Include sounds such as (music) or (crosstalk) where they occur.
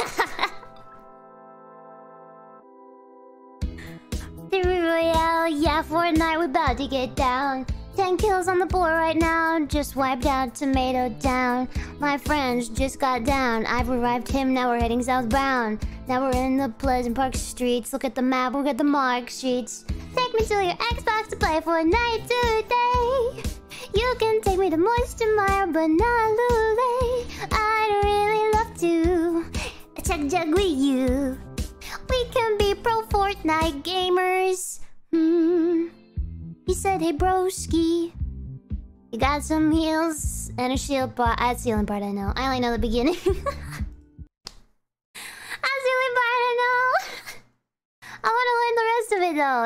(laughs) The Royale, yeah, Fortnite, we about to get down. 10 kills on the board right now, just wiped out Tomato Down. My friends just got down, I've revived him, now we're heading southbound. Now we're in the Pleasant Park streets, look at the map, look at the mark sheets. Take me to your Xbox to play Fortnite today. You can take me to Moisture Mire, but not Lule. Check jug with you. We can be pro Fortnite gamers. Hmm. He said, hey broski. You got some heals and a shield part. That's the only part I know. I only know the beginning. That's the only part I know. I want to learn the rest of it though.